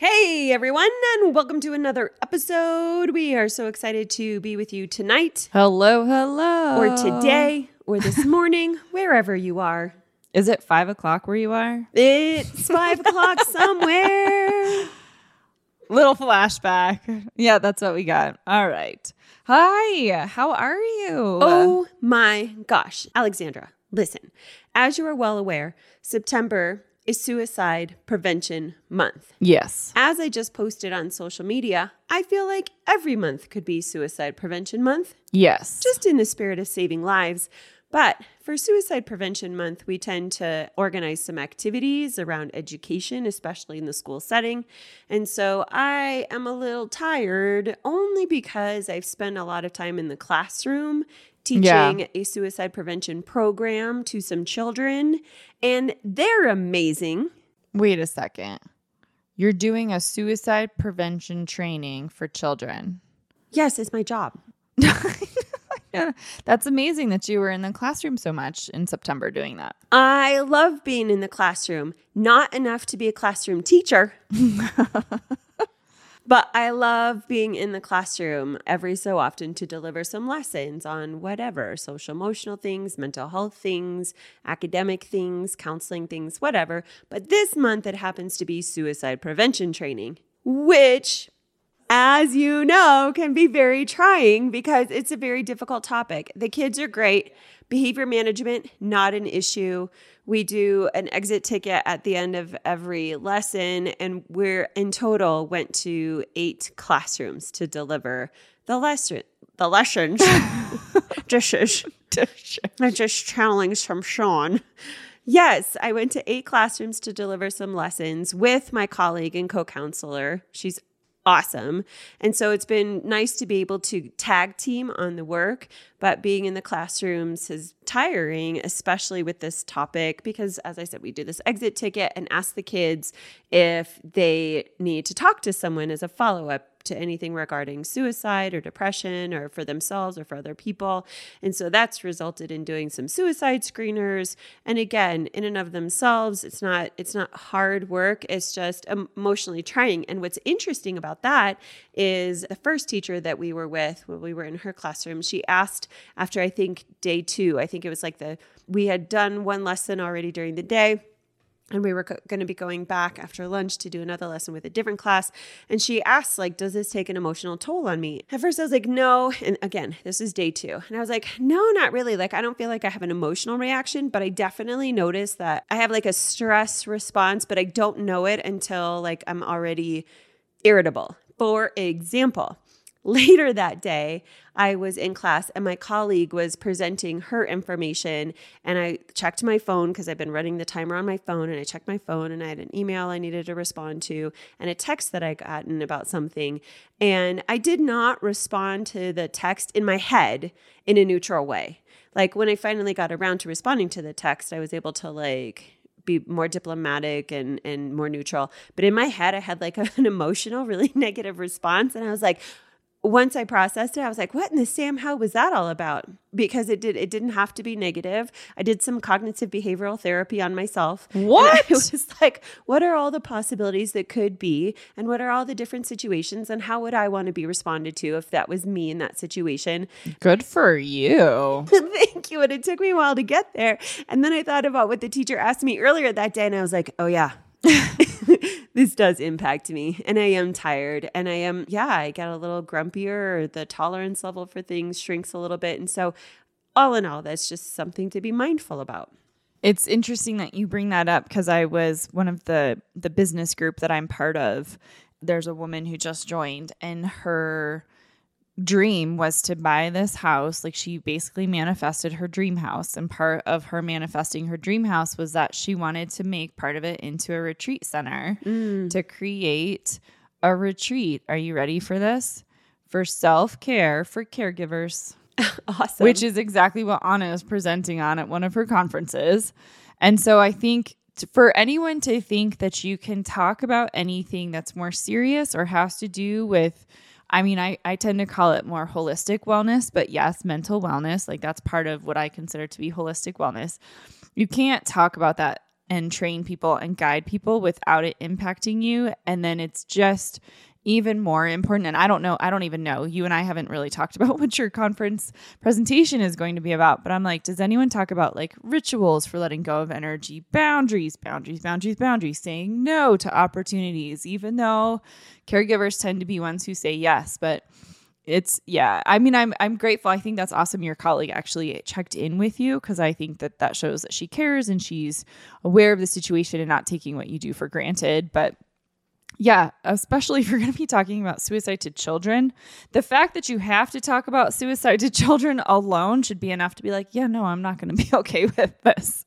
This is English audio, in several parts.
Hey everyone, and welcome to another episode. We are so excited to be with you tonight, Hello, hello. or today, or this morning, wherever you are. Is it five o'clock where you are? It's five o'clock somewhere. Little flashback. Yeah, that's what we got. All right. Hi, how are you? Oh my gosh, Alexandra, listen. As you are well aware, September is Suicide Prevention Month. yes. As I just posted on social media, I feel like every month could be Suicide Prevention Month. Yes. just in the spirit of saving lives. But for Suicide Prevention Month, we tend to organize some activities around education, especially in the school setting. And so I am a little tired only because I've spent a lot of time in the classroom teaching Yeah. a suicide prevention program to some children, and they're amazing. Wait a second. You're doing a suicide prevention training for children. Yes, it's my job. Yeah, That's amazing that you were in the classroom so much in September doing that. I love being in the classroom, not enough to be a classroom teacher. but I love being in the classroom every so often to deliver some lessons on whatever social emotional things, mental health things, academic things, counseling things, whatever. But this month it happens to be suicide prevention training, which as you know, can be very trying because it's a very difficult topic. The kids are great. Behavior management, not an issue. We do an exit ticket at the end of every lesson, and we're in total went to eight classrooms to deliver the lesson. The lessons. Dishes. I just challenged from Sean. Yes, I went to eight classrooms to deliver some lessons with my colleague and co counselor. She's awesome. And so it's been nice to be able to tag team on the work, but being in the classrooms is tiring, especially with this topic, because as I said, we do this exit ticket and ask the kids if they need to talk to someone as a follow up to anything regarding suicide or depression or for themselves or for other people. And so that's resulted in doing some suicide screeners. And again, in and of themselves, it's not it's not hard work, it's just emotionally trying. And what's interesting about that is the first teacher that we were with when we were in her classroom, she asked after I think day 2, I think it was like the we had done one lesson already during the day and we were co- going to be going back after lunch to do another lesson with a different class. And she asked like does this take an emotional toll on me? At first i was like no. And again this is day two. And i was like no not really. Like i don't feel like i have an emotional reaction but i definitely notice that i have like a stress response but i don't know it until like i'm already irritable. For example Later that day, I was in class and my colleague was presenting her information. And I checked my phone because I've been running the timer on my phone. And I checked my phone and I had an email I needed to respond to and a text that I gotten about something. And I did not respond to the text in my head in a neutral way. Like when I finally got around to responding to the text, I was able to like be more diplomatic and and more neutral. But in my head, I had like an emotional, really negative response, and I was like, once I processed it, I was like, what in the Sam Hill was that all about? Because it did it didn't have to be negative. I did some cognitive behavioral therapy on myself. What? It was like, what are all the possibilities that could be? And what are all the different situations? And how would I want to be responded to if that was me in that situation? Good for you. Thank you. And it took me a while to get there. And then I thought about what the teacher asked me earlier that day, and I was like, oh, yeah. this does impact me and I am tired and I am, yeah, I get a little grumpier. The tolerance level for things shrinks a little bit. And so, all in all, that's just something to be mindful about. It's interesting that you bring that up because I was one of the the business group that I'm part of. There's a woman who just joined and her dream was to buy this house. Like she basically manifested her dream house. And part of her manifesting her dream house was that she wanted to make part of it into a retreat center Mm. to create a retreat. Are you ready for this? For self care for caregivers Awesome. which is exactly what Anna is presenting on at one of her conferences. And so I think for anyone to think that you can talk about anything that's more serious or has to do with, I mean, I, I tend to call it more holistic wellness, but yes, mental wellness, like that's part of what I consider to be holistic wellness. You can't talk about that and train people and guide people without it impacting you. And then it's just even more important. And I don't know, I don't even know. You and I haven't really talked about what your conference presentation is going to be about. But I'm like, does anyone talk about like rituals for letting go of energy, boundaries, boundaries, boundaries, boundaries, saying no to opportunities, even though caregivers tend to be ones who say yes. But it's yeah i mean i'm i'm grateful i think that's awesome your colleague actually checked in with you because i think that that shows that she cares and she's aware of the situation and not taking what you do for granted but yeah, especially if you're going to be talking about suicide to children, the fact that you have to talk about suicide to children alone should be enough to be like, yeah, no, I'm not going to be okay with this.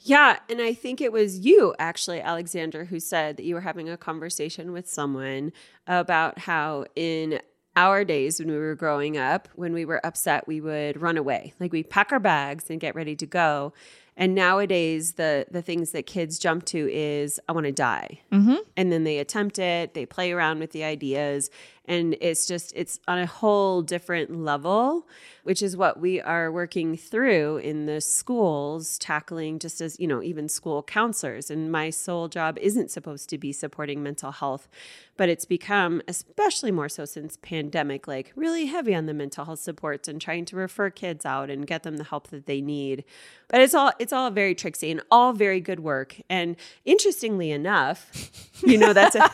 Yeah, and I think it was you actually, Alexandra, who said that you were having a conversation with someone about how in our days when we were growing up, when we were upset, we would run away. Like we pack our bags and get ready to go. And nowadays, the the things that kids jump to is I want to die, Mm-hmm. and then they attempt it. They play around with the ideas, and it's just it's on a whole different level, which is what we are working through in the schools, tackling just as you know, even school counselors. And my sole job isn't supposed to be supporting mental health, but it's become especially more so since pandemic, like really heavy on the mental health supports and trying to refer kids out and get them the help that they need. But it's all it's all very tricksy and all very good work. And interestingly enough, you know that's a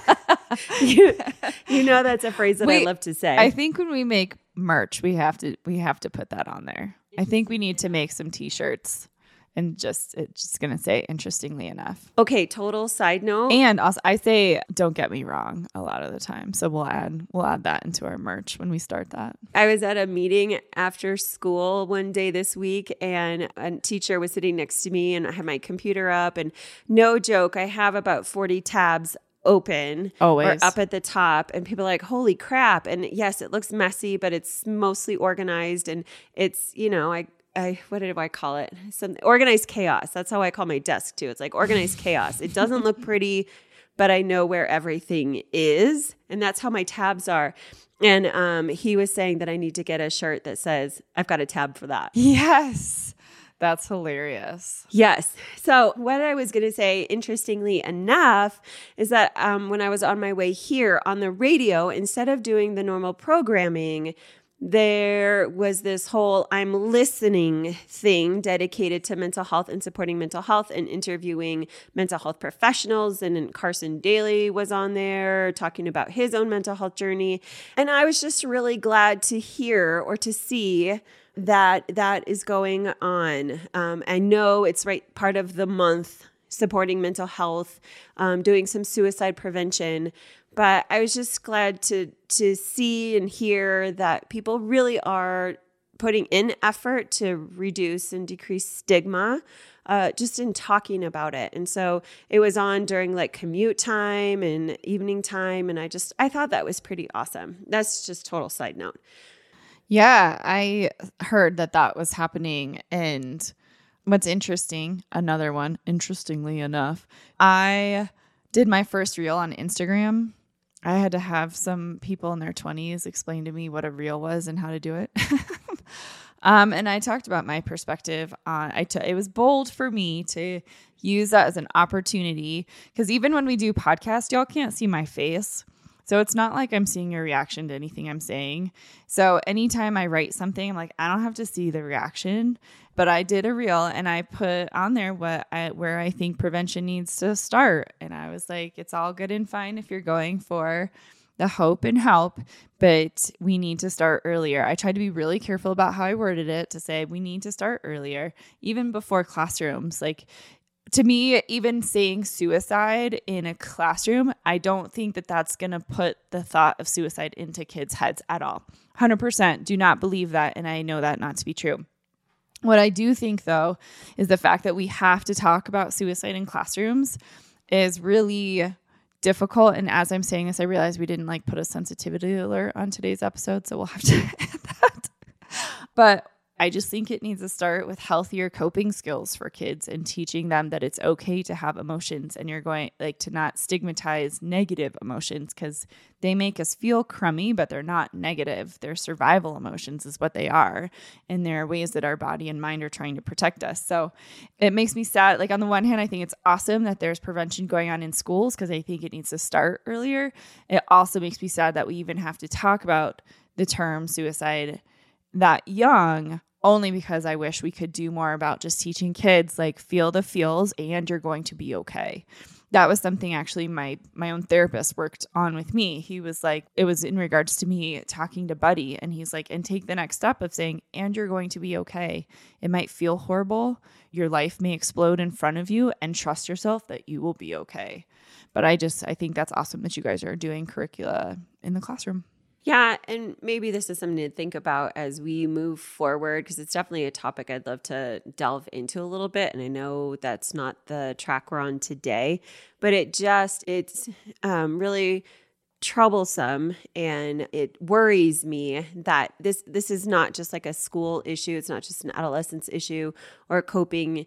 you, you know that's a phrase that I love to say. I think when we make merch, we have to we have to put that on there. I think we need to make some t-shirts and just it's just going to say interestingly enough. okay, total side note. And also I say don't get me wrong a lot of the time. So we'll add we'll add that into our merch when we start that. I was at a meeting after school one day this week, and a teacher was sitting next to me, and I had my computer up, and no joke, I have about 40 tabs open Always. or up at the top and people are like holy crap and yes it looks messy but it's mostly organized and it's you know i I what did I call it? Some organized chaos. That's how I call my desk too. It's like organized chaos. It doesn't look pretty, but I know where everything is, and that's how my tabs are. And um, he was saying that I need to get a shirt that says I've got a tab for that. Yes. That's hilarious. Yes. So, what I was going to say, interestingly enough, is that um, when I was on my way here on the radio, instead of doing the normal programming, there was this whole I'm listening thing dedicated to mental health and supporting mental health and interviewing mental health professionals. And Carson Daly was on there talking about his own mental health journey. And I was just really glad to hear or to see that that is going on. Um, I know it's right part of the month supporting mental health, um, doing some suicide prevention. But I was just glad to to see and hear that people really are putting in effort to reduce and decrease stigma. Uh, just in talking about it. And so it was on during like commute time and evening time. And I just, I thought that was pretty awesome. That's just total side note. Yeah, I heard that that was happening. And what's interesting, another one, interestingly enough, I did my first reel on Instagram. I had to have some people in their 20s explain to me what a reel was and how to do it. um, and I talked about my perspective on I t- it was bold for me to use that as an opportunity because even when we do podcast, y'all can't see my face So it's not like I'm seeing your reaction to anything I'm saying. So anytime I write something, I'm like, I don't have to see the reaction. But I did a reel and I put on there what I where I think prevention needs to start. And I was like, it's all good and fine if you're going for the hope and help, but we need to start earlier. I tried to be really careful about how I worded it to say we need to start earlier, even before classrooms. Like to me, even saying suicide in a classroom, I don't think that that's going to put the thought of suicide into kids' heads at all. 100% do not believe that. And I know that not to be true. What I do think, though, is the fact that we have to talk about suicide in classrooms is really difficult. And as I'm saying this, I realize we didn't like put a sensitivity alert on today's episode, so we'll have to add that. But I just think it needs to start with healthier coping skills for kids and teaching them that it's okay to have emotions and you're going like to not stigmatize negative emotions because they make us feel crummy, but they're not negative. They're survival emotions, is what they are. And there are ways that our body and mind are trying to protect us. So it makes me sad. Like, on the one hand, I think it's awesome that there's prevention going on in schools because I think it needs to start earlier. It also makes me sad that we even have to talk about the term suicide that young only because I wish we could do more about just teaching kids like feel the feels and you're going to be okay. That was something actually my my own therapist worked on with me. He was like it was in regards to me talking to Buddy and he's like and take the next step of saying and you're going to be okay. It might feel horrible. Your life may explode in front of you and trust yourself that you will be okay. But I just I think that's awesome that you guys are doing curricula in the classroom. Yeah, and maybe this is something to think about as we move forward because it's definitely a topic I'd love to delve into a little bit. And I know that's not the track we're on today, but it just, it's um, really troublesome and it worries me that this this is not just like a school issue it's not just an adolescence issue or coping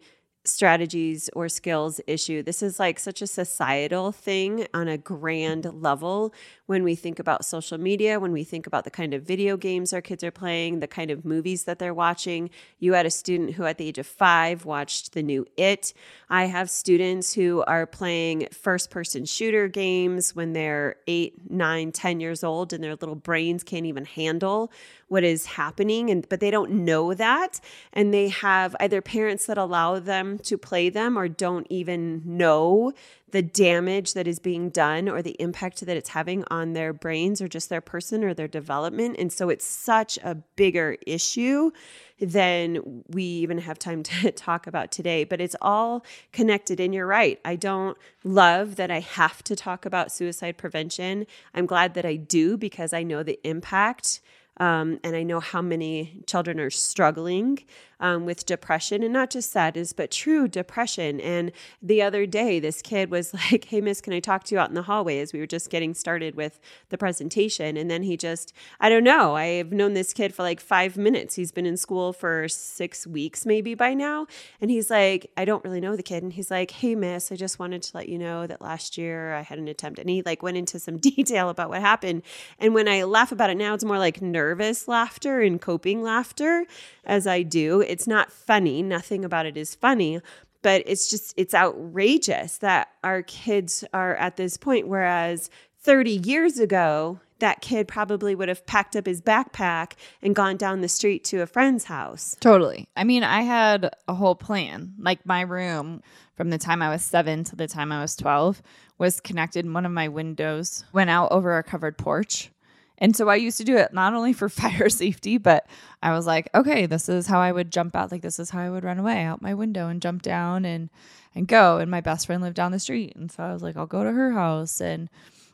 strategies or skills issue. This is like such a societal thing on a grand level when we think about social media, when we think about the kind of video games our kids are playing, the kind of movies that they're watching. You had a student who, at the age of five, watched the new It. I have students who are playing first person shooter games when they're eight, nine, ten years old and their little brains can't even handle what is happening and but they don't know that and they have either parents that allow them to play them or don't even know the damage that is being done or the impact that it's having on their brains or just their person or their development. And so it's such a bigger issue than we even have time to talk about today. But it's all connected. And you're right. I don't love that I have to talk about suicide prevention. I'm glad that I do because I know the impact. Um, and I know how many children are struggling um, with depression and not just sadness, but true depression. And the other day, this kid was like, Hey, miss, can I talk to you out in the hallway as we were just getting started with the presentation? And then he just, I don't know, I've known this kid for like five minutes. He's been in school for six weeks maybe by now. And he's like, I don't really know the kid. And he's like, Hey, miss, I just wanted to let you know that last year I had an attempt. And he like went into some detail about what happened. And when I laugh about it now, it's more like nervous laughter and coping laughter as I do. It's not funny. Nothing about it is funny, but it's just, it's outrageous that our kids are at this point. Whereas 30 years ago, that kid probably would have packed up his backpack and gone down the street to a friend's house. Totally. I mean, I had a whole plan. Like my room from the time I was seven to the time I was 12 was connected. One of my windows went out over a covered porch. And so I used to do it not only for fire safety, but I was like, okay, this is how I would jump out. Like this is how I would run away out my window and jump down and and go. And my best friend lived down the street, and so I was like, I'll go to her house. And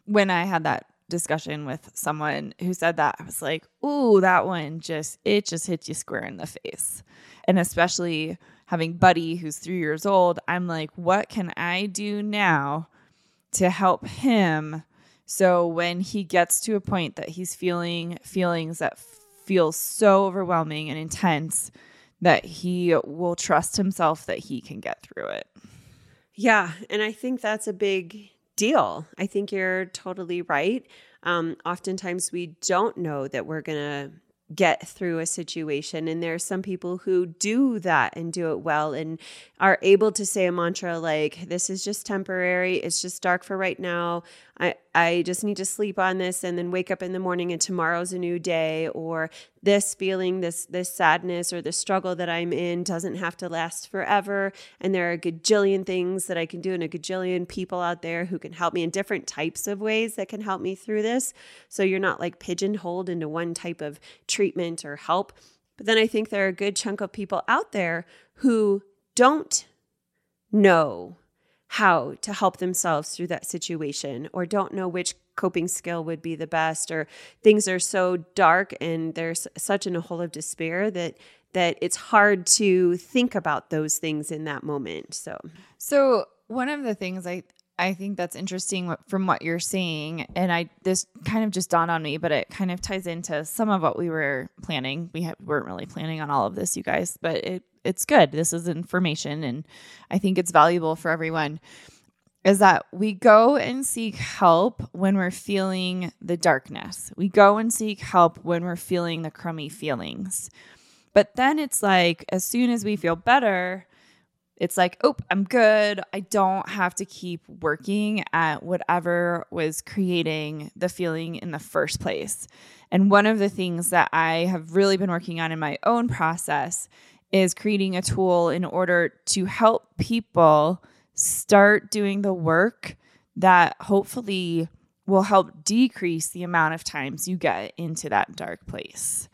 when I had that discussion with someone who said that, I was like, ooh, that one just it just hit you square in the face. And especially having Buddy who's three years old, I'm like, what can I do now to help him? So when he gets to a point that he's feeling feelings that feel so overwhelming and intense that he will trust himself that he can get through it. Yeah, and I think that's a big deal. I think you're totally right. Um, oftentimes we don't know that we're going to get through a situation. And there are some people who do that and do it well and are able to say a mantra like, This is just temporary. It's just dark for right now. I, I just need to sleep on this and then wake up in the morning and tomorrow's a new day or this feeling this this sadness or the struggle that i'm in doesn't have to last forever. And there are a gajillion things that i can do and a gajillion people out there who can help me in different types of ways that can help me through this. So you're not like pigeonholed into one type of treatment or help. But then i think there are a good chunk of people out there who don't know how to help themselves through that situation or don't know which coping skill would be the best or things are so dark and there's such in a hole of despair that that it's hard to think about those things in that moment so so one of the things i I think that's interesting from what you're saying, and I this kind of just dawned on me, but it kind of ties into some of what we were planning. We ha- weren't really planning on all of this, you guys, but it it's good. This is information, and I think it's valuable for everyone. Is that we go and seek help when we're feeling the darkness. We go and seek help when we're feeling the crummy feelings. But then it's like, as soon as we feel better, it's like, oh, I'm good. I don't have to keep working at whatever was creating the feeling in the first place. And one of the things that I have really been working on in my own process is creating a tool in order to help people start doing the work that hopefully will help decrease the amount of times you get into that dark place.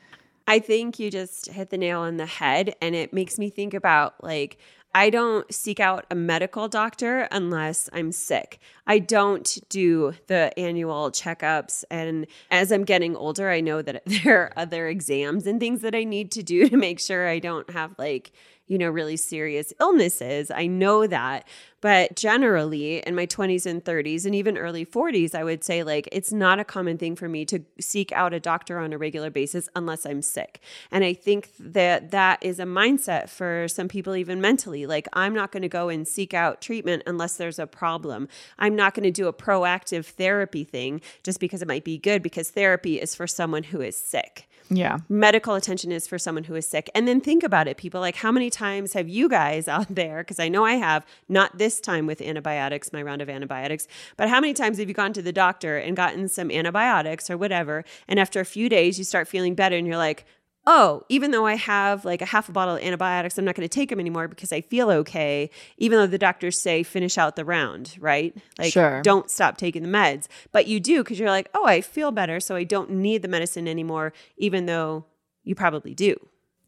I think you just hit the nail on the head. And it makes me think about like, I don't seek out a medical doctor unless I'm sick. I don't do the annual checkups. And as I'm getting older, I know that there are other exams and things that I need to do to make sure I don't have like you know, really serious illnesses. I know that. But generally, in my 20s and 30s, and even early 40s, I would say like it's not a common thing for me to seek out a doctor on a regular basis unless I'm sick. And I think that that is a mindset for some people, even mentally. Like, I'm not going to go and seek out treatment unless there's a problem. I'm not going to do a proactive therapy thing just because it might be good, because therapy is for someone who is sick. Yeah. Medical attention is for someone who is sick. And then think about it, people like how many times have you guys out there, because I know I have, not this time with antibiotics, my round of antibiotics, but how many times have you gone to the doctor and gotten some antibiotics or whatever? And after a few days, you start feeling better and you're like, oh, even though I have like a half a bottle of antibiotics, I'm not going to take them anymore because I feel okay, even though the doctors say finish out the round, right? Like, sure. don't stop taking the meds. But you do because you're like, oh, I feel better. So I don't need the medicine anymore, even though you probably do.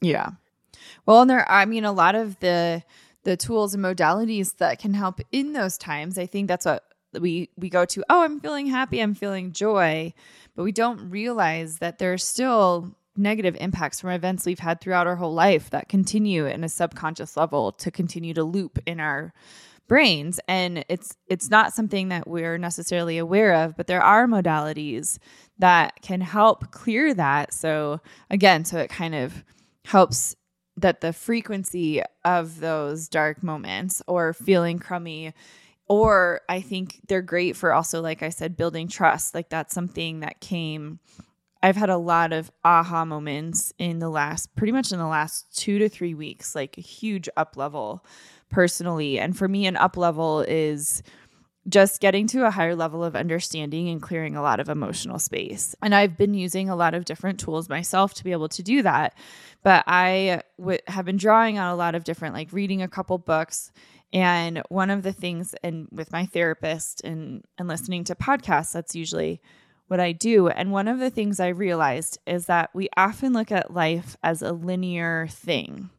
Yeah. Well, and there, I mean, a lot of the, the tools and modalities that can help in those times. I think that's what we we go to. Oh, I'm feeling happy. I'm feeling joy, but we don't realize that there's still negative impacts from events we've had throughout our whole life that continue in a subconscious level to continue to loop in our brains. And it's it's not something that we're necessarily aware of but there are modalities that can help clear that. So again so it kind of helps that the frequency of those dark moments or feeling crummy or i think they're great for also like i said building trust. Like that's something that came I've had a lot of aha moments in the last, pretty much in the last two to three weeks, like a huge up level personally. And for me, an up level is just getting to a higher level of understanding and clearing a lot of emotional space. And I've been using a lot of different tools myself to be able to do that. But I w- have been drawing on a lot of different, like reading a couple books. And one of the things, and with my therapist and, and listening to podcasts, that's usually what I do. And one of the things I realized is that we often look at life as a linear thing,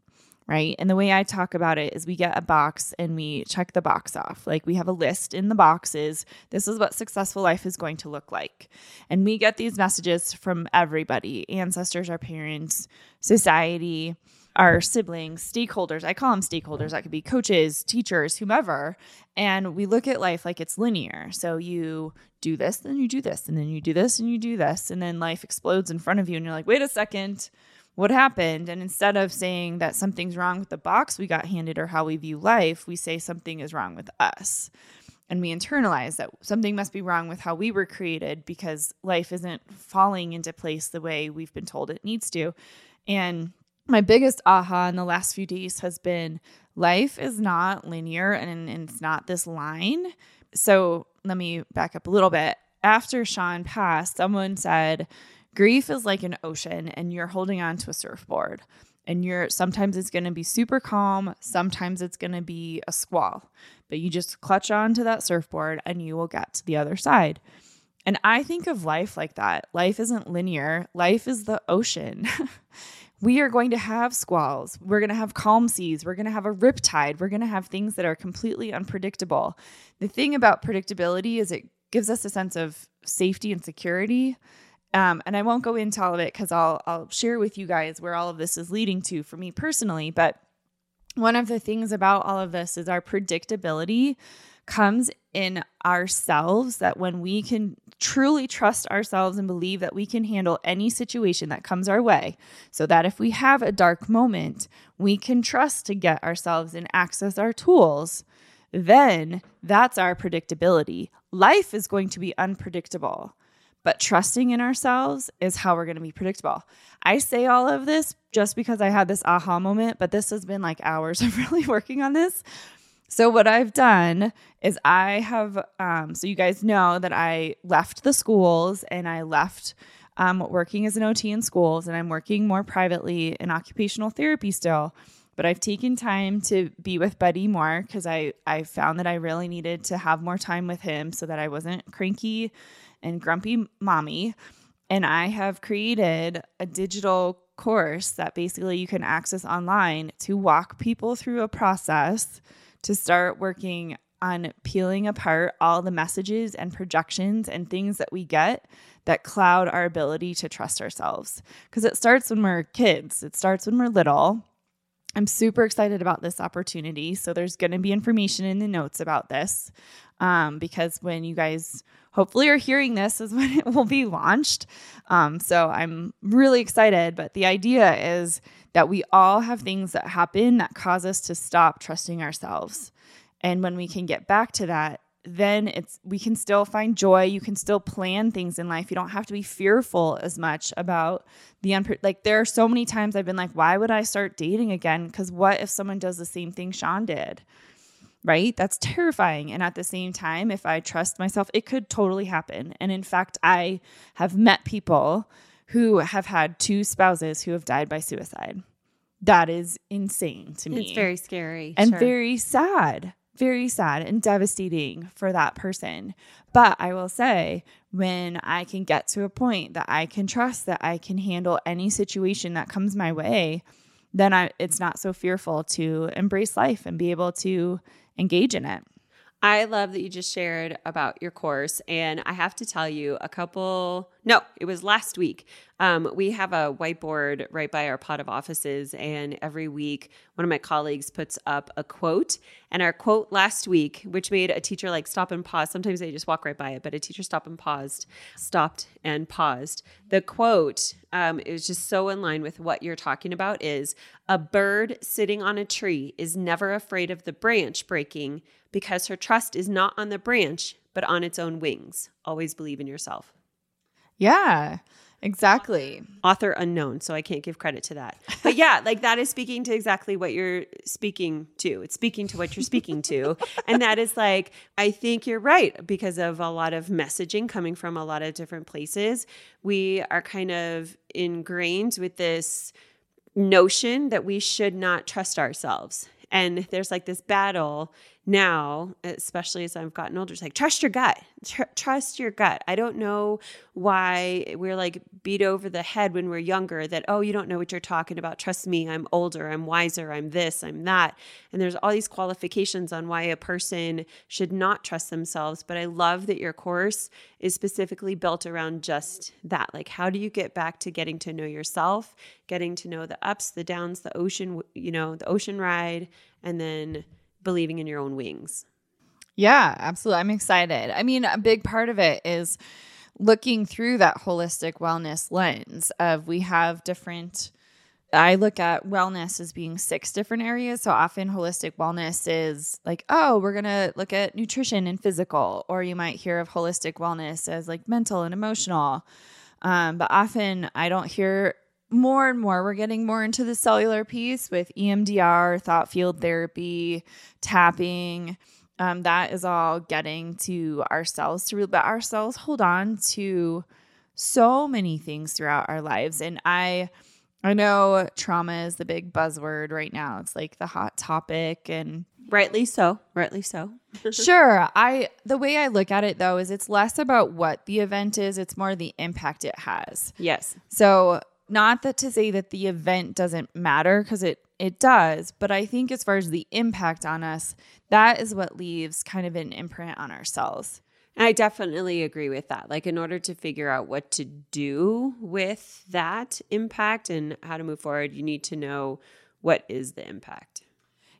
right? And the way I talk about it is we get a box and we check the box off. Like we have a list in the boxes. This is what successful life is going to look like. And we get these messages from everybody ancestors, our parents, society our siblings, stakeholders. I call them stakeholders. That could be coaches, teachers, whomever. And we look at life like it's linear. So you do this, then you do this, and then you do this, and you do this. And then life explodes in front of you. And you're like, wait a second, what happened? And instead of saying that something's wrong with the box we got handed or how we view life, we say something is wrong with us. And we internalize that something must be wrong with how we were created because life isn't falling into place the way we've been told it needs to. And my biggest aha in the last few days has been life is not linear and, it's not this line. So let me back up a little bit. After Sean passed, someone said, grief is like an ocean and you're holding on to a surfboard. And you're sometimes it's going to be super calm, sometimes it's going to be a squall. But you just clutch on to that surfboard and you will get to the other side. And I think of life like that. Life isn't linear, life is the ocean. we are going to have squalls. We're going to have calm seas. We're going to have a riptide. We're going to have things that are completely unpredictable. The thing about predictability is it gives us a sense of safety and security. Um, and I won't go into all of it because I'll I'll share with you guys where all of this is leading to for me personally. But one of the things about all of this is our predictability comes in ourselves that when we can truly trust ourselves and believe that we can handle any situation that comes our way, so that if we have a dark moment, we can trust to get ourselves and access our tools, then that's our predictability. Life is going to be unpredictable. But trusting in ourselves is how we're going to be predictable. I say all of this just because I had this aha moment, but this has been like hours of really working on this. So, what I've done is I have, um, so you guys know that I left the schools and I left um, working as an OT in schools and I'm working more privately in occupational therapy still. But I've taken time to be with Buddy more because I, I found that I really needed to have more time with him so that I wasn't cranky and grumpy mommy. And I have created a digital course that basically you can access online to walk people through a process to start working on peeling apart all the messages and projections and things that we get that cloud our ability to trust ourselves. Because it starts when we're kids, it starts when we're little. I'm super excited about this opportunity. So there's going to be information in the notes about this um, because when you guys hopefully are hearing this is when it will be launched. Um, so I'm really excited. But the idea is that we all have things that happen that cause us to stop trusting ourselves. And when we can get back to that, then it's we can still find joy. You can still plan things in life. You don't have to be fearful as much about the unpre- like there are so many times i've been like why would i start dating again? Because what if someone does the same thing sean did? Right? That's terrifying. And at the same time if i trust myself it could totally happen. And in fact i have met people who have had two spouses who have died by suicide. That is insane to me. It's very scary and sure. very sad. Very sad and devastating for that person. But I will say, when I can get to a point that I can trust that I can handle any situation that comes my way, then I, it's not so fearful to embrace life and be able to engage in it. I love that you just shared about your course. And I have to tell you, a couple, no, it was last week. Um, we have a whiteboard right by our pot of offices. And every week, one of my colleagues puts up a quote. And our quote last week, which made a teacher like stop and pause. Sometimes they just walk right by it, but a teacher stopped and paused, stopped and paused. The quote um, is just so in line with what you're talking about is a bird sitting on a tree is never afraid of the branch breaking because her trust is not on the branch, but on its own wings. Always believe in yourself. Yeah, exactly. Author unknown, so I can't give credit to that. But yeah, like that is speaking to exactly what you're speaking to. It's speaking to what you're speaking to. And that is like, I think you're right because of a lot of messaging coming from a lot of different places. We are kind of ingrained with this notion that we should not trust ourselves. And there's like this battle now, especially as I've gotten older, it's like trust your gut, Tr- trust your gut. I don't know why we're like beat over the head when we're younger that, oh, you don't know what you're talking about. Trust me, I'm older, I'm wiser, I'm this, I'm that. And there's all these qualifications on why a person should not trust themselves. But I love that your course is specifically built around just that. Like, how do you get back to getting to know yourself, getting to know the ups, the downs, the ocean, you know, the ocean ride, and then believing in your own wings. Yeah, absolutely. I'm excited. I mean, a big part of it is looking through that holistic wellness lens of we have different I look at wellness as being six different areas. So often holistic wellness is like, oh, we're going to look at nutrition and physical, or you might hear of holistic wellness as like mental and emotional. Um, but often I don't hear more and more we're getting more into the cellular piece with EMDR, thought field therapy, tapping, Um, that is all getting to ourselves to but ourselves hold on to so many things throughout our lives. And I I know trauma is the big buzzword right now. It's like the hot topic and rightly so. Rightly so. sure. I the way I look at it though is it's less about what the event is, it's more the impact it has. Yes. So not that to say that the event doesn't matter because it it does, but I think as far as the impact on us, that is what leaves kind of an imprint on ourselves. And I definitely agree with that. Like, in order to figure out what to do with that impact and how to move forward, you need to know what is the impact.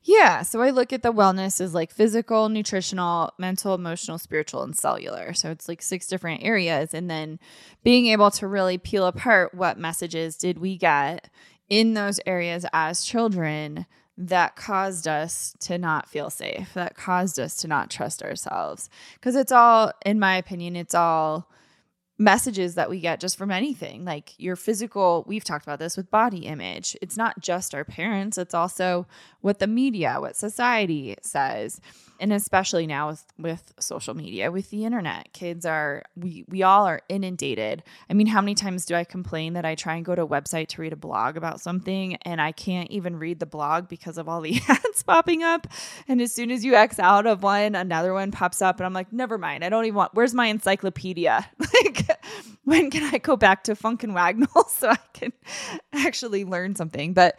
Yeah. So I look at the wellness as like physical, nutritional, mental, emotional, spiritual, and cellular. So it's like six different areas. And then being able to really peel apart what messages did we get in those areas as children that caused us to not feel safe, that caused us to not trust ourselves. Because it's all, in my opinion, it's all messages that we get just from anything like your physical we've talked about this with body image. It's not just our parents it's also what the media what society says and especially now with with social media with the internet kids are we we all are inundated. I mean how many times do i complain that i try and go to a website to read a blog about something and i can't even read the blog because of all the ads popping up? And as soon as you x out of one another one pops up and i'm like never mind. I don't even want where's my encyclopedia? Like when can i go back to Funk and Wagnalls so i can actually learn something? But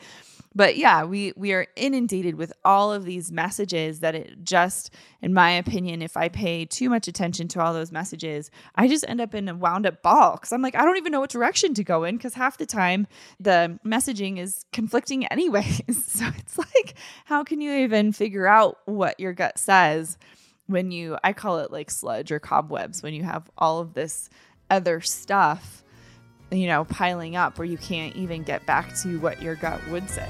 but yeah, we we are inundated with all of these messages that it just in my opinion, if I pay too much attention to all those messages, I just end up in a wound up ball cuz I'm like I don't even know what direction to go in cuz half the time the messaging is conflicting anyways. so it's like how can you even figure out what your gut says when you I call it like sludge or cobwebs when you have all of this other stuff you know, piling up where you can't even get back to what your gut would say.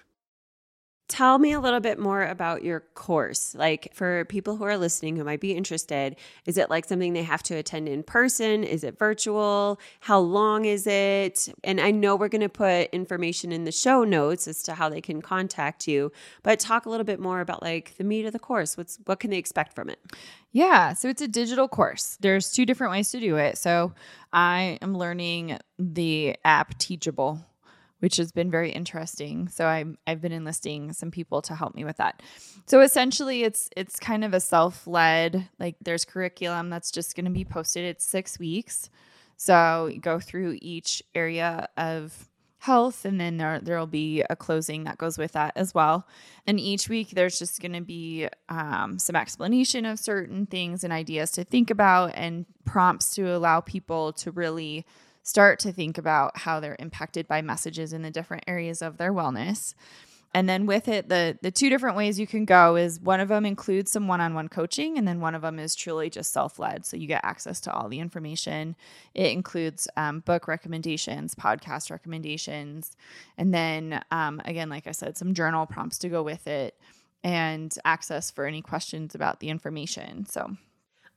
Tell me a little bit more about your course. Like for people who are listening who might be interested, is it like something they have to attend in person? Is it virtual? How long is it? And I know we're going to put information in the show notes as to how they can contact you, but talk a little bit more about like the meat of the course. What's what can they expect from it? Yeah, so it's a digital course. There's two different ways to do it. So I am learning the app Teachable which has been very interesting. So I I've been enlisting some people to help me with that. So essentially it's it's kind of a self-led like there's curriculum that's just going to be posted. It's 6 weeks. So you go through each area of health and then there there'll be a closing that goes with that as well. And each week there's just going to be um, some explanation of certain things and ideas to think about and prompts to allow people to really start to think about how they're impacted by messages in the different areas of their wellness. And then with it, the the two different ways you can go is one of them includes some one-on-one coaching, and then one of them is truly just self-led. So you get access to all the information. It includes um, book recommendations, podcast recommendations, and then um, again, like I said, some journal prompts to go with it, and access for any questions about the information. So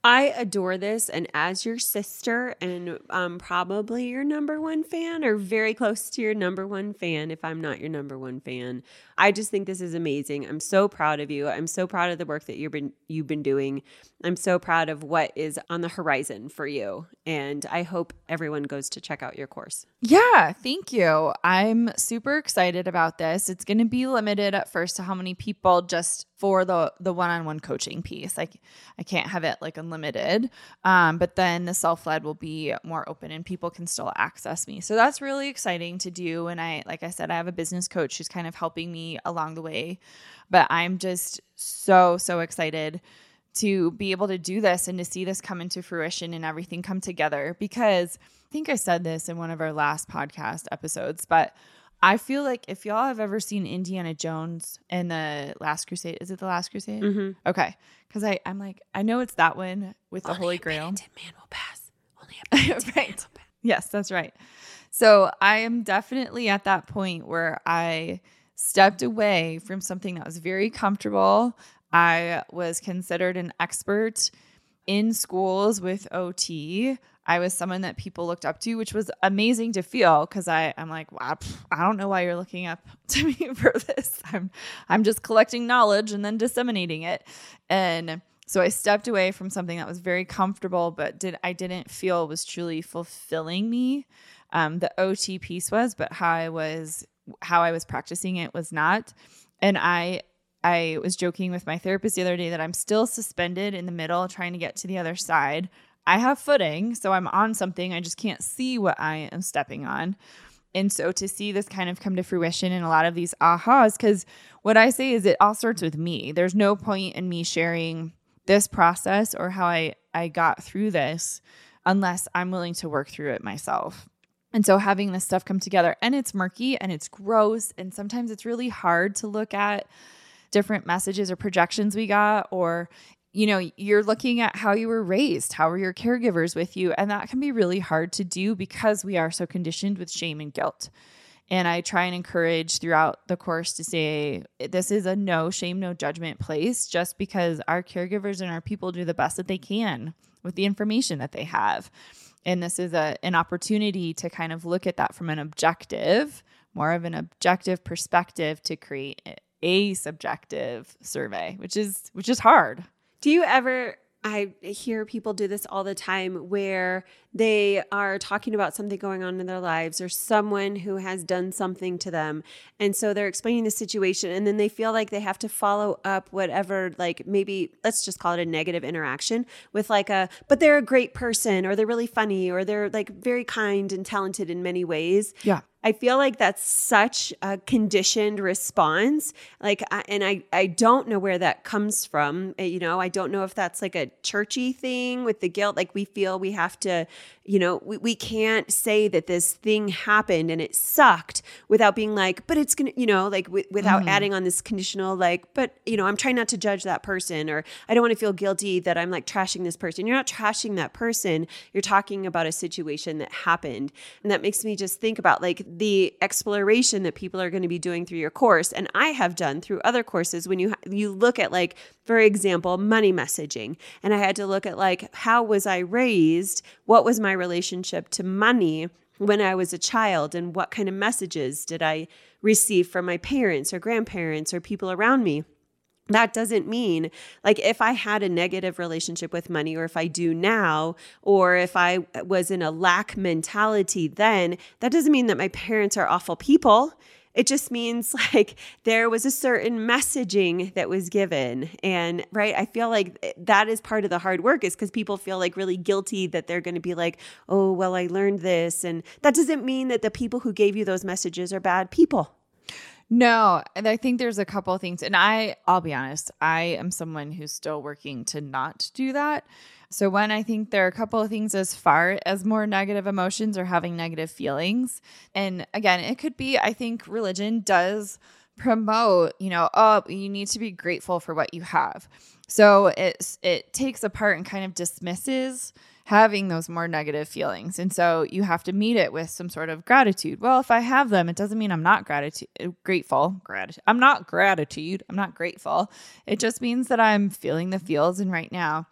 I adore this. And as your sister and um, probably your number one fan, or very close to your number one fan, if I'm not your number one fan, I just think this is amazing. I'm so proud of you. I'm so proud of the work that you've been you've been doing. I'm so proud of what is on the horizon for you. And I hope everyone goes to check out your course. Yeah, thank you. I'm super excited about this. It's going to be limited at first to how many people just for the the one-on-one coaching piece. Like I can't have it like unlimited. Um, but then the self-led will be more open and people can still access me. So that's really exciting to do and I like I said I have a business coach who's kind of helping me along the way. But I'm just so, so excited to be able to do this and to see this come into fruition and everything come together because I think I said this in one of our last podcast episodes, but I feel like if y'all have ever seen Indiana Jones in the Last Crusade, is it the Last Crusade? Mm-hmm. Okay, because I I'm like I know it's that one with the Only Holy a Grail. man will pass. Only a right. will pass. Yes, that's right. So I am definitely at that point where I stepped away from something that was very comfortable. I was considered an expert in schools with OT. I was someone that people looked up to, which was amazing to feel because I I'm like, wow, pff, I don't know why you're looking up to me for this. I'm I'm just collecting knowledge and then disseminating it. And so I stepped away from something that was very comfortable, but did I didn't feel was truly fulfilling me. Um, the OT piece was, but how I was how I was practicing it was not. And I I was joking with my therapist the other day that I'm still suspended in the middle trying to get to the other side. I have footing, so I'm on something. I just can't see what I am stepping on. And so to see this kind of come to fruition in a lot of these ahas, because what I say is it all starts with me. There's no point in me sharing this process or how I, I got through this unless I'm willing to work through it myself. And so having this stuff come together and it's murky and it's gross and sometimes it's really hard to look at different messages or projections we got or you know you're looking at how you were raised how were your caregivers with you and that can be really hard to do because we are so conditioned with shame and guilt. And i try and encourage throughout the course to say this is a no shame no judgment place just because our caregivers and our people do the best that they can with the information that they have. And this is a an opportunity to kind of look at that from an objective more of an objective perspective to create a subjective survey which is which is hard Do you ever? I hear people do this all the time where they are talking about something going on in their lives or someone who has done something to them. And so they're explaining the situation and then they feel like they have to follow up whatever, like maybe let's just call it a negative interaction with like a, but they're a great person or they're really funny or they're like very kind and talented in many ways. yeah I feel like that's such a conditioned response. Like, I, and I, I don't know where that comes from. Uh, You know, I don't know if that's like a churchy thing with the guilt. Like, we feel we have to, you know, we, we can't say that this thing happened and it sucked without being like, but it's going to, you know, like w- without adding on this conditional, like, but, you know, I'm trying not to judge that person or I don't want to feel guilty that I'm like trashing this person. You're not trashing that person. You're talking about a situation that happened. And that makes me just think about like the exploration that people are going to be doing through your course and I have done through other courses when you you look at like for example money messaging and I had to look at like how was I raised? What was my relationship to money when I was a child? And what kind of messages did I receive from my parents or grandparents or people around me that doesn't mean like if I had a negative relationship with money, or if I do now, or if I was in a lack mentality then, that doesn't mean that my parents are awful people. It just means like there was a certain messaging that was given. And right, I feel like that is part of the hard work is because people feel like really guilty that they're going to be like, oh, well, I learned this. And that doesn't mean that the people who gave you those messages are bad people. No, and I think there's a couple of things. And I, I'll be honest, I am someone who's still working to not do that. So when I think there are a couple of things as far as more negative emotions or having negative feelings. And again, it could be, I think religion does promote, you know, oh, you need to be grateful for what you have. So it's it takes apart and kind of dismisses having those more negative feelings. And so you have to meet it with some sort of gratitude. Well, if I have them, it doesn't mean I'm not gratitude uh, grateful. Gratitude. I'm not gratitude. I'm not grateful. It just means that I'm feeling the feels and right now.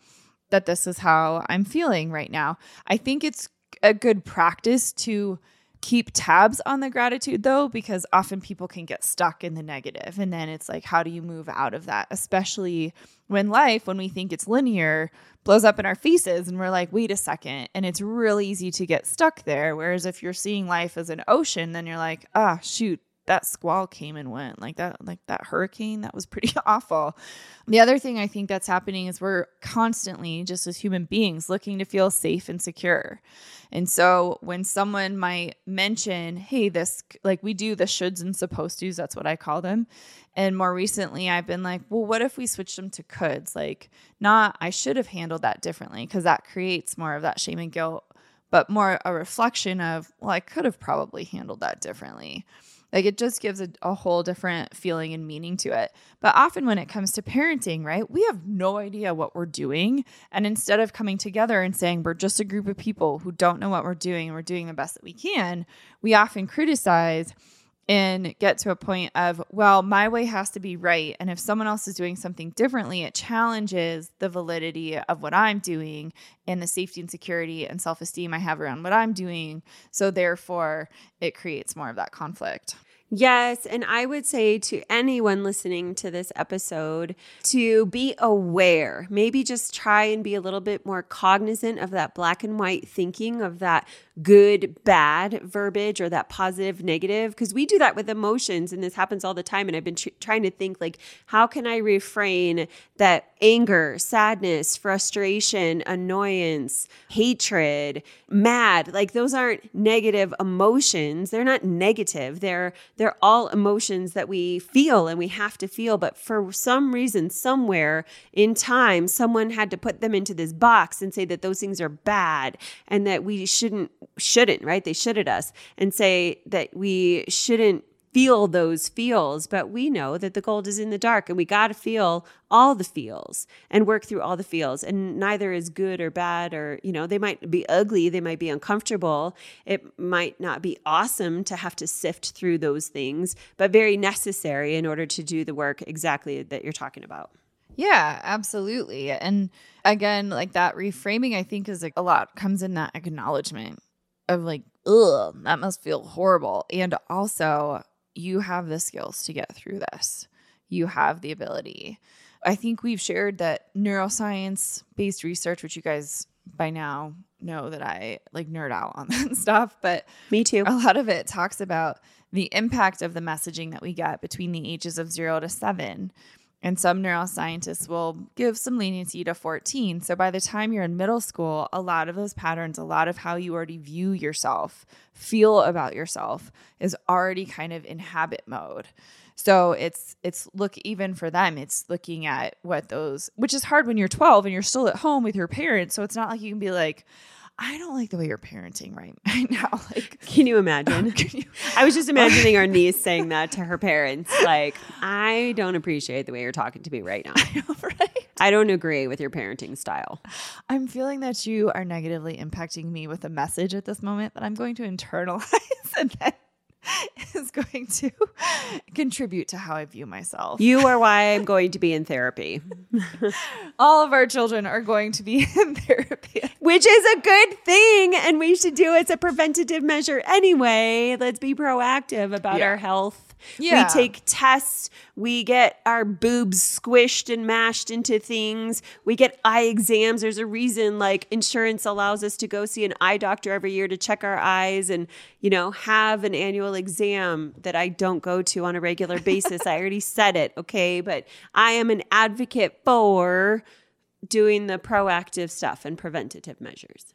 that this is how I'm feeling right now. I think it's a good practice to keep tabs on the gratitude though because often people can get stuck in the negative. And then it's like how do you move out of that? Especially when life when we think it's linear blows up in our faces and we're like wait a second. And it's really easy to get stuck there. Whereas if you're seeing life as an ocean then you're like ah shoot that squall came and went like that like that hurricane that was pretty awful. The other thing i think that's happening is we're constantly just as human beings looking to feel safe and secure. And so when someone might mention hey this like we do the shoulds and supposed to's that's what i call them. And more recently i've been like well what if we switch them to coulds? Like not i should have handled that differently because that creates more of that shame and guilt but more a reflection of well i could have probably handled that differently like it just gives a, a, whole different feeling and meaning to it. But often when it comes to parenting, right, we have no idea what we're doing. And instead of coming together and saying we're just a group of people who don't know what we're doing and we're doing the best that we can, we often criticize and get to a point of, well, my way has to be right. And if someone else is doing something differently, it challenges the validity of what I'm doing and the safety and security and self esteem I have around what I'm doing. So therefore, it creates more of that conflict. Yes. And I would say to anyone listening to this episode to be aware, maybe just try and be a little bit more cognizant of that black and white thinking, of that good, bad verbiage or that positive, negative, because we do that with emotions and this happens all the time. And I've been tr- trying to think, like, how can I refrain that anger, sadness, frustration, annoyance, hatred, mad? Like, those aren't negative emotions. They're not negative. They're, they're all emotions that we feel and we have to feel. But for some reason, somewhere in time, someone had to put them into this box and say that those things are bad and that we shouldn't shouldn't, right? They should at us and say that we shouldn't feel those feels, but we know that the gold is in the dark and we got to feel all the feels and work through all the feels. And neither is good or bad, or, you know, they might be ugly, they might be uncomfortable. It might not be awesome to have to sift through those things, but very necessary in order to do the work exactly that you're talking about. Yeah, absolutely. And again, like that reframing, I think is like a lot comes in that acknowledgement of like, ugh, that must feel horrible. And also, you have the skills to get through this. You have the ability. I think we've shared that neuroscience based research, which you guys by now know that I like nerd out on that stuff, but me too. A lot of it talks about the impact of the messaging that we get between the ages of zero to seven and some neuroscientists will give some leniency to 14. So by the time you're in middle school, a lot of those patterns, a lot of how you already view yourself, feel about yourself is already kind of in habit mode. So it's it's look even for them, it's looking at what those which is hard when you're 12 and you're still at home with your parents. So it's not like you can be like, I don't like the way you're parenting right, now. Like, can you imagine? can you, I was just imagining our niece saying that to her parents. Like, I don't appreciate the way you're talking to me right now. I know, right? I don't agree with your parenting style. I'm feeling that you are negatively impacting me with a message at this moment that I'm going to internalize and then is going to contribute to how I view myself. You are why I'm going to be in therapy. All of our children are going to be in therapy, which is a good thing. And we should do it as a preventative measure anyway. Let's be proactive about yeah. our health yeah. We take tests. We get our boobs squished and mashed into things. We get eye exams. There's a reason like insurance allows us to go see an eye doctor every year to check our eyes and, you know, have an annual exam that I don't go to on a regular basis. I already said it. Okay. But I am an advocate for doing the proactive stuff and preventative measures.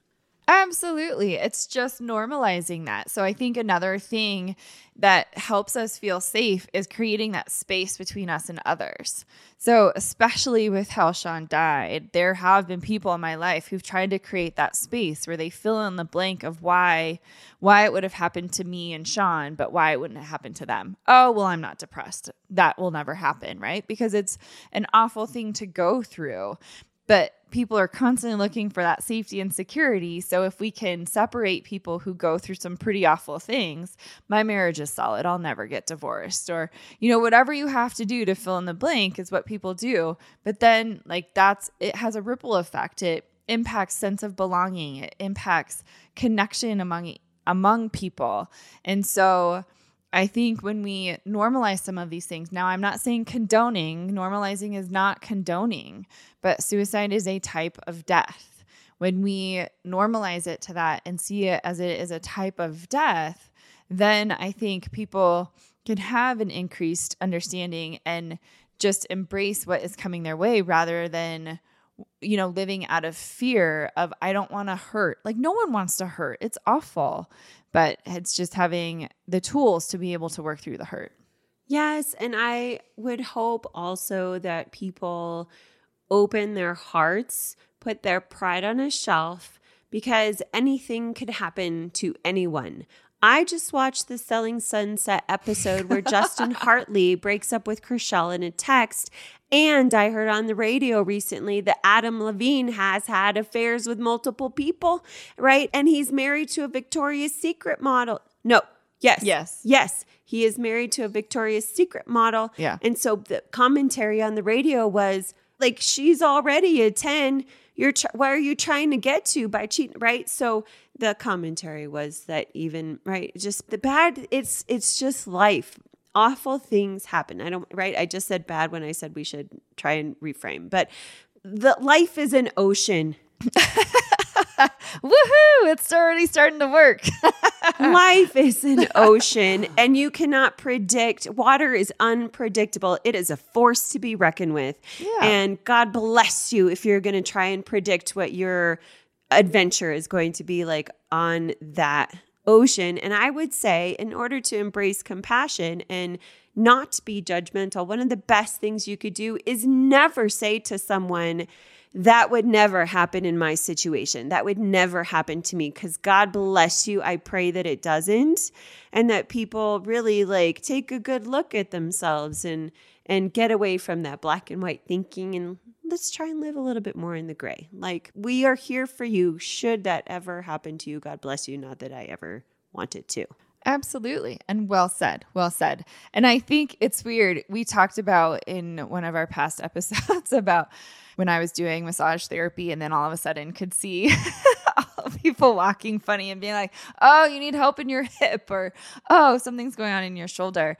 Absolutely. It's just normalizing that. So I think another thing that helps us feel safe is creating that space between us and others. So, especially with how Sean died, there have been people in my life who've tried to create that space where they fill in the blank of why why it would have happened to me and Sean, but why it wouldn't have happened to them. Oh, well, I'm not depressed. That will never happen, right? Because it's an awful thing to go through. But people are constantly looking for that safety and security. So if we can separate people who go through some pretty awful things, my marriage is solid. I'll never get divorced or you know whatever you have to do to fill in the blank is what people do. But then like that's it has a ripple effect. It impacts sense of belonging. It impacts connection among among people. And so I think when we normalize some of these things, now I'm not saying condoning, normalizing is not condoning, but suicide is a type of death. When we normalize it to that and see it as it is a type of death, then I think people can have an increased understanding and just embrace what is coming their way rather than you know living out of fear of I don't want to hurt. Like no one wants to hurt. It's awful but it's just having the tools to be able to work through the hurt. Yes. And I would hope also that people open their hearts, put their pride on a shelf, because anything could happen to anyone. I just watched the Selling Sunset episode where Justin Hartley breaks up with Chrishell in a text. And I heard on the radio recently that Adam Levine has had affairs with multiple people, right? And he's married to a Victoria's Secret model. No, yes. Yes. Yes. He is married to a Victoria's Secret model. Yeah. And so the commentary on the radio was like, she's already a 10 you're tr- are you trying to get to by cheating right? So the commentary was that even right just the bad it's it's just life. Awful things happen. I don't right? I just said bad when i said we should try and reframe. But the life is an ocean Woohoo! It's already starting to work. Life is an ocean, and you cannot predict. Water is unpredictable. It is a force to be reckoned with. Yeah. And God bless you if you're going to try and predict what your adventure is going to be like on that ocean. And I would say, in order to embrace compassion and not be judgmental, one of the best things you could do is never say to someone, that would never happen in my situation. That would never happen to me because God bless you. I pray that it doesn't and that people really like take a good look at themselves and and get away from that black and white thinking and let's try and live a little bit more in the gray. Like we are here for you should that ever happen to you. God bless you. Not that I ever wanted to. Absolutely. And well said. Well said. And I think it's weird. We talked about in one of our past episodes about when I was doing massage therapy and then all of a sudden could see people walking funny and being like, oh, you need help in your hip or oh, something's going on in your shoulder.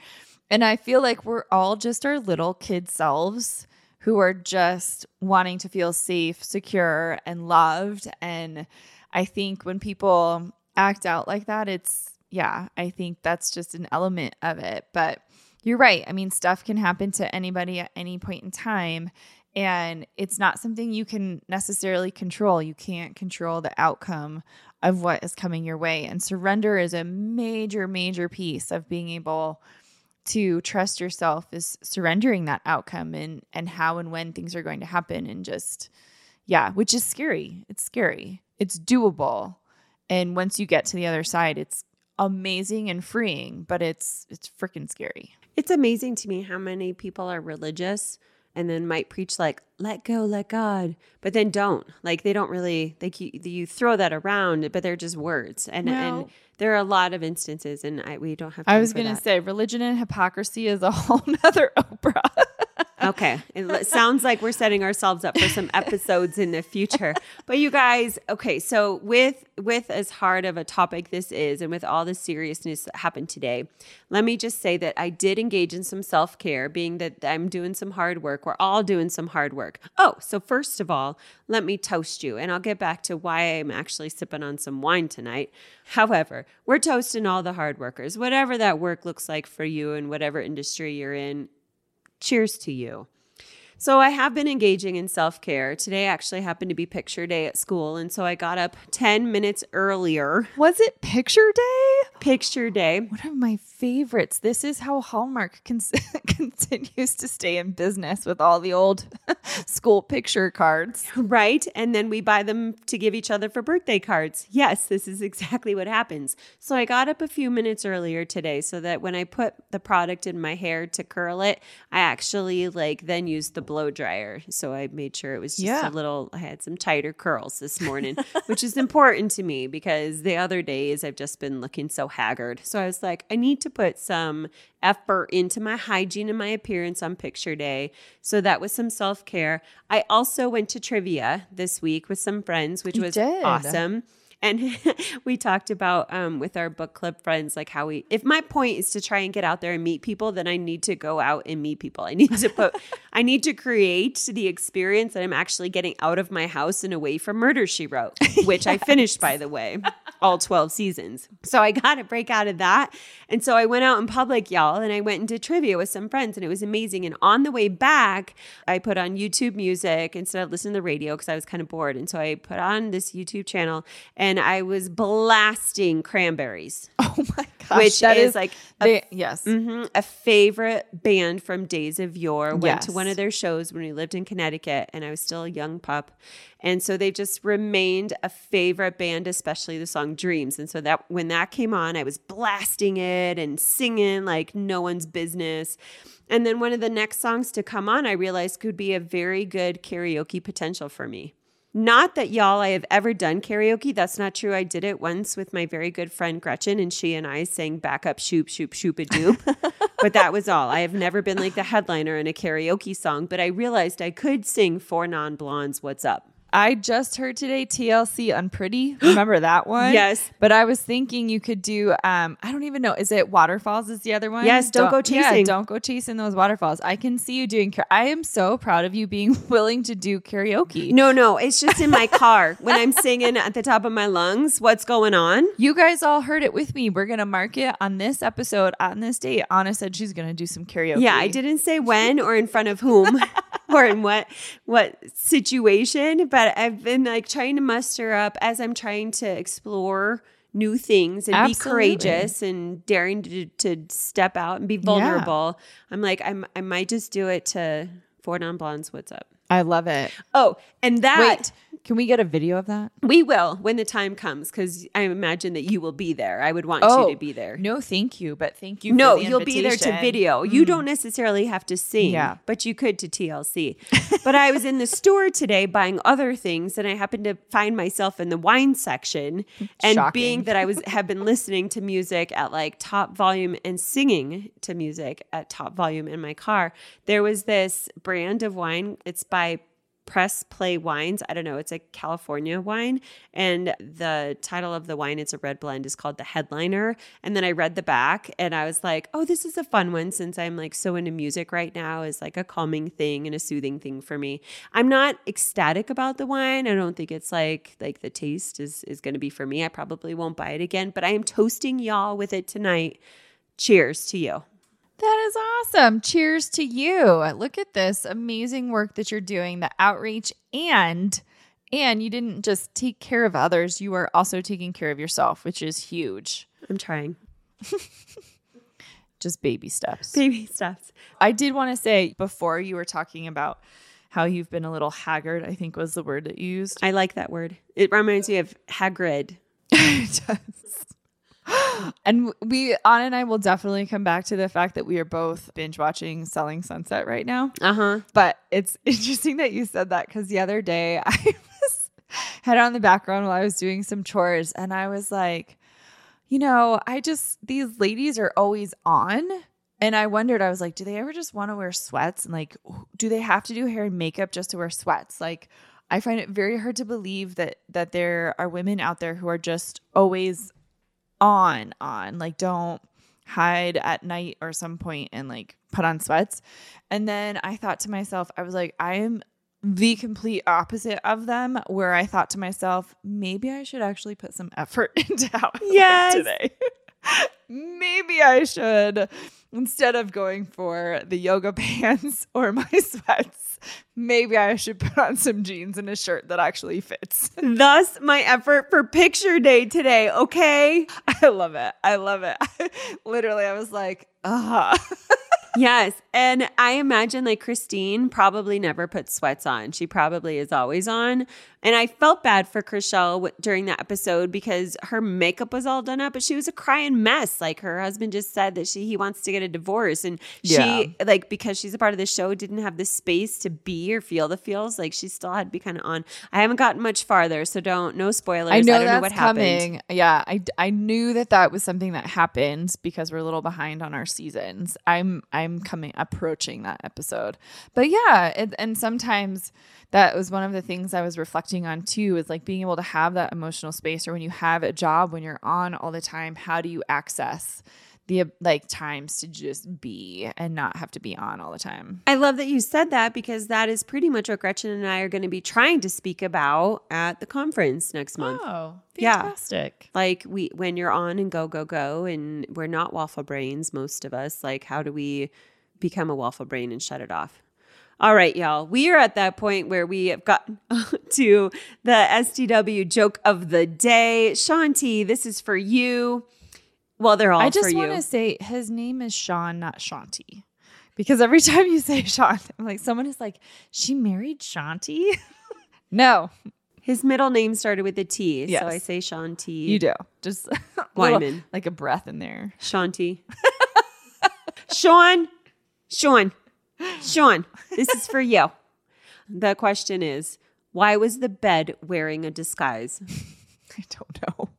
And I feel like we're all just our little kid selves who are just wanting to feel safe, secure, and loved. And I think when people act out like that, it's, yeah, I think that's just an element of it. But you're right. I mean, stuff can happen to anybody at any point in time and it's not something you can necessarily control. You can't control the outcome of what is coming your way. And surrender is a major, major piece of being able to trust yourself is surrendering that outcome and and how and when things are going to happen and just yeah, which is scary. It's scary. It's doable. And once you get to the other side, it's amazing and freeing, but it's it's freaking scary. It's amazing to me how many people are religious and then might preach like let go let god but then don't. Like they don't really like you, you throw that around but they're just words. And and there are a lot of instances and I, we don't have to. i was gonna say religion and hypocrisy is a whole nother oprah okay. It sounds like we're setting ourselves up for some episodes in the future. But you guys, okay, so with with as hard of a topic this is and with all the seriousness that happened today, let me just say that I did engage in some self-care, being that I'm doing some hard work. We're all doing some hard work. Oh, so first of all, let me toast you and I'll get back to why I'm actually sipping on some wine tonight. However, we're toasting all the hard workers. Whatever that work looks like for you and whatever industry you're in, cheers to you. So I have been engaging in self care. Today actually happened to be picture day at school. And so I got up 10 minutes earlier. Was it picture day? Picture day. One of my favorites. This is how Hallmark con- continues to stay in business with all the old school picture cards. Right. And then we buy them to give each other for birthday cards. Yes, this is exactly what happens. So I got up a few minutes earlier today so that when I put the product in my hair to curl it, I actually like then use the blow dryer. So I made sure it was just Yeah. a little, I had some tighter curls this morning, which is important to me because the other days I've just been looking so haggard. So I was like, I need to put some effort into my hygiene and my appearance on picture day. So that was some self care. I also went to trivia this week with some friends, which You was did. awesome. And we talked about um, with our book club friends, like how we, if my point is to try and get out there and meet people, then I need to go out and meet people. I need to put, I need to create the experience that I'm actually getting out of my house and away from Murder She Wrote, which I finished, by the way, all 12 seasons. So I got to break out of that. And so I went out in public, y'all, and I went into trivia with some friends, and it was amazing. And on the way back, I put on YouTube music instead of listening to the radio because I was kind of bored. And so I put on this YouTube channel and I was blasting cranberries, Oh my gosh. which that is like a they, yes. Mhm. A favorite band from days of yore. Went to one of their shows when we lived in Connecticut and I was still a young pup. And so they just remained a favorite band, especially the song Dreams. And so that when that came on, I was blasting it and singing like no one's business. And then one of the next songs to come on, I realized could be a very good karaoke potential for me. Not that y'all I have ever done karaoke. That's not true. I did it once with my very good friend Gretchen, and she and I sang backup shoop shoop shoop a doop. but that was all. I have never been like the headliner in a karaoke song, but I realized I could sing Four Non Blondes What's Up. I just heard today TLC Unpretty. Remember that one? Yes. But I was thinking you could do um I don't even know. Is it Waterfalls is the other one? Yes, Don't Go Yeah, Chasing. don't go chasing those waterfalls. I can see you doing I am so proud of you being willing to do karaoke. No, no, it's just in my car when I'm singing at the top of my lungs. What's going on? You guys all heard it with me. We're gonna mark it on this episode on this date. Anna said she's gonna do some karaoke. Yeah, I didn't say when or in front of whom or in what what situation, but I've been like trying to muster up as I'm trying to explore new things and Absolutely. be courageous and daring to to step out and be vulnerable. I'm like I'm I might just do it to Four Non Blondes. What's up? I love it. Oh, and that Wait, can we get a video of that? we will when the time comes because I imagine that you will be there. I would want Oh, you to oh, be there. No, thank you, but thank you. No, for the you'll be there to video. You mm. don't necessarily have to sing, Yeah. but you could to TLC. but I was in the store today buying other things, and I happened to find myself in the wine section. And Shocking. being that I was have been listening to music at like top volume and singing to music at top volume in my car, there was this brand of wine. It's by Press Play Wines. I don't know. It's a California wine. And the title of the wine, it's a red blend, is called The Headliner. And then I read the back and I was like, oh, this is a fun one since I'm like so into music right now is like a calming thing and a soothing thing for me. I'm not ecstatic about the wine. I don't think it's like like the taste is is gonna be for me. I probably won't buy it again, but I am toasting y'all with it tonight. Cheers to you. That is awesome. Cheers to you. Look at this amazing work that you're doing, the outreach and and you didn't just take care of others, you are also taking care of yourself, which is huge. I'm trying. Just baby steps. Baby steps. I did want to say before you were talking about how you've been a little haggard, I think was the word that you used. I like that word. It reminds me of Hagrid. It does. And we, Anna and I will definitely come back to the fact that we are both binge watching Selling Sunset right now. Uh huh. But it's interesting that you said that because the other day I was had on the background while I was doing some chores and I was like, you know, I just, these ladies are always on. And I wondered, I was like, do they ever just want to wear sweats? And like, do they have to do hair and makeup just to wear sweats? Like, I find it very hard to believe that that there are women out there who are just always on, on, like don't hide at night or some point and like put on sweats. And then I thought to myself, I was like, I am the complete opposite of them, where I thought to myself, maybe I should actually put some effort into how I look today. maybe I should instead of going for the yoga pants or my sweats. Maybe I should put on some jeans and a shirt that actually fits. Thus, my effort for picture day today. Okay. I love it. I love it. Literally, I was like, ah. yes. And I imagine like Christine probably never puts sweats on. She probably is always on. And I felt bad for Chrishell w- during that episode because her makeup was all done up, but she was a crying mess. Like her husband just said that she he wants to get a divorce, and Yeah. she like because she's a part of the show didn't have the space to be or feel the feels. Like she still had to be kind of on. I haven't gotten much farther, so don't no spoilers. I know don't that's know what happened. coming. Yeah, I, I knew that that was something that happened because we're a little behind on our seasons. I'm I'm coming approaching that episode, but yeah, it, and sometimes that was one of the things I was reflecting on too. Is like being able to have that emotional space, or when you have a job when you're on all the time, how do you access the like times to just be and not have to be on all the time? I love that you said that because that is pretty much what Gretchen and I are going to be trying to speak about at the conference next month. Oh, Yeah. fantastic! Like we when you're on and go go go and we're not waffle brains most of us, like how do we become a waffle brain and shut it off? All right, y'all. We are at that point where we have gotten to the STW joke of the day. Shanti, this is for you. Well, they're all I just want to say his name is Sean, not Shanti. Because every time you say Sean, I'm like, someone is like, she married Shanti? no, His middle name started with a T, Yes. so I say Shanti. you do. Just a little- like a breath in there. Shanti. Sean, Sean, Sean, this is for you. The question is why was the bed wearing a disguise? I don't know.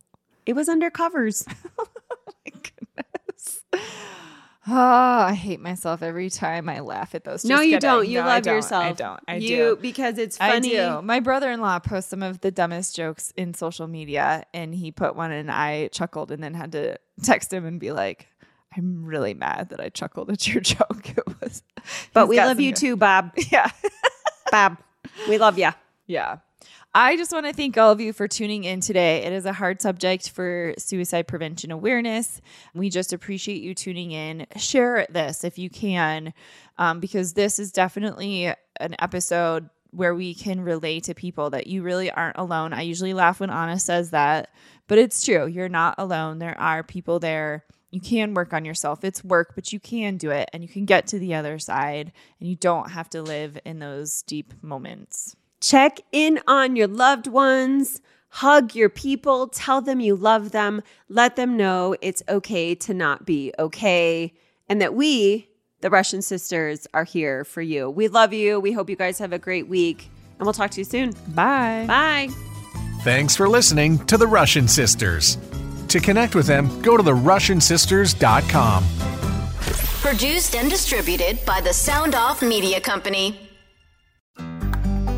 It was under covers. Oh my goodness. Oh, I hate myself every time I laugh at those. no, you kidding. don't. You No, I love don't. yourself. I don't. I you, do. Because it's I funny. do. My brother-in-law posts some of the dumbest jokes in social media, and he put one, and I chuckled, and then had to text him and be like, "I'm really mad that I chuckled at your joke." It was, But we love you good- too, Bob. Yeah, Bob, we love you. yeah. I just want to thank all of you for tuning in today. It is a hard subject for suicide prevention awareness. We just appreciate you tuning in. Share this if you can, um, because this is definitely an episode where we can relate to people that you really aren't alone. I usually laugh when Anna says that, but it's true. You're not alone. There are people there. You can work on yourself. It's work, but you can do it and you can get to the other side and you don't have to live in those deep moments. Check in on your loved ones. Hug your people. Tell them you love them. Let them know it's okay to not be okay. And that we, the Russian sisters, are here for you. We love you. We hope you guys have a great week. And we'll talk to you soon. Bye. Bye. Thanks for listening to the Russian Sisters. To connect with them, go to therussiansisters.com. Produced and distributed by the Sound Off Media Company.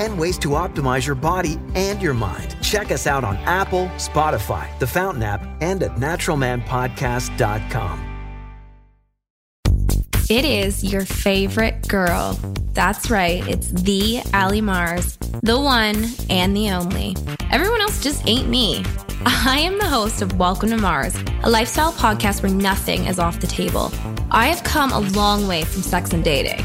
and ways to optimize your body and your mind. Check us out on Apple, Spotify, the Fountain app, and at naturalmanpodcast.com. It is your favorite girl. That's right, it's the Ali Mars, the one and the only. Everyone else just ain't me. I am the host of Welcome to Mars, a lifestyle podcast where nothing is off the table. I have come a long way from sex and dating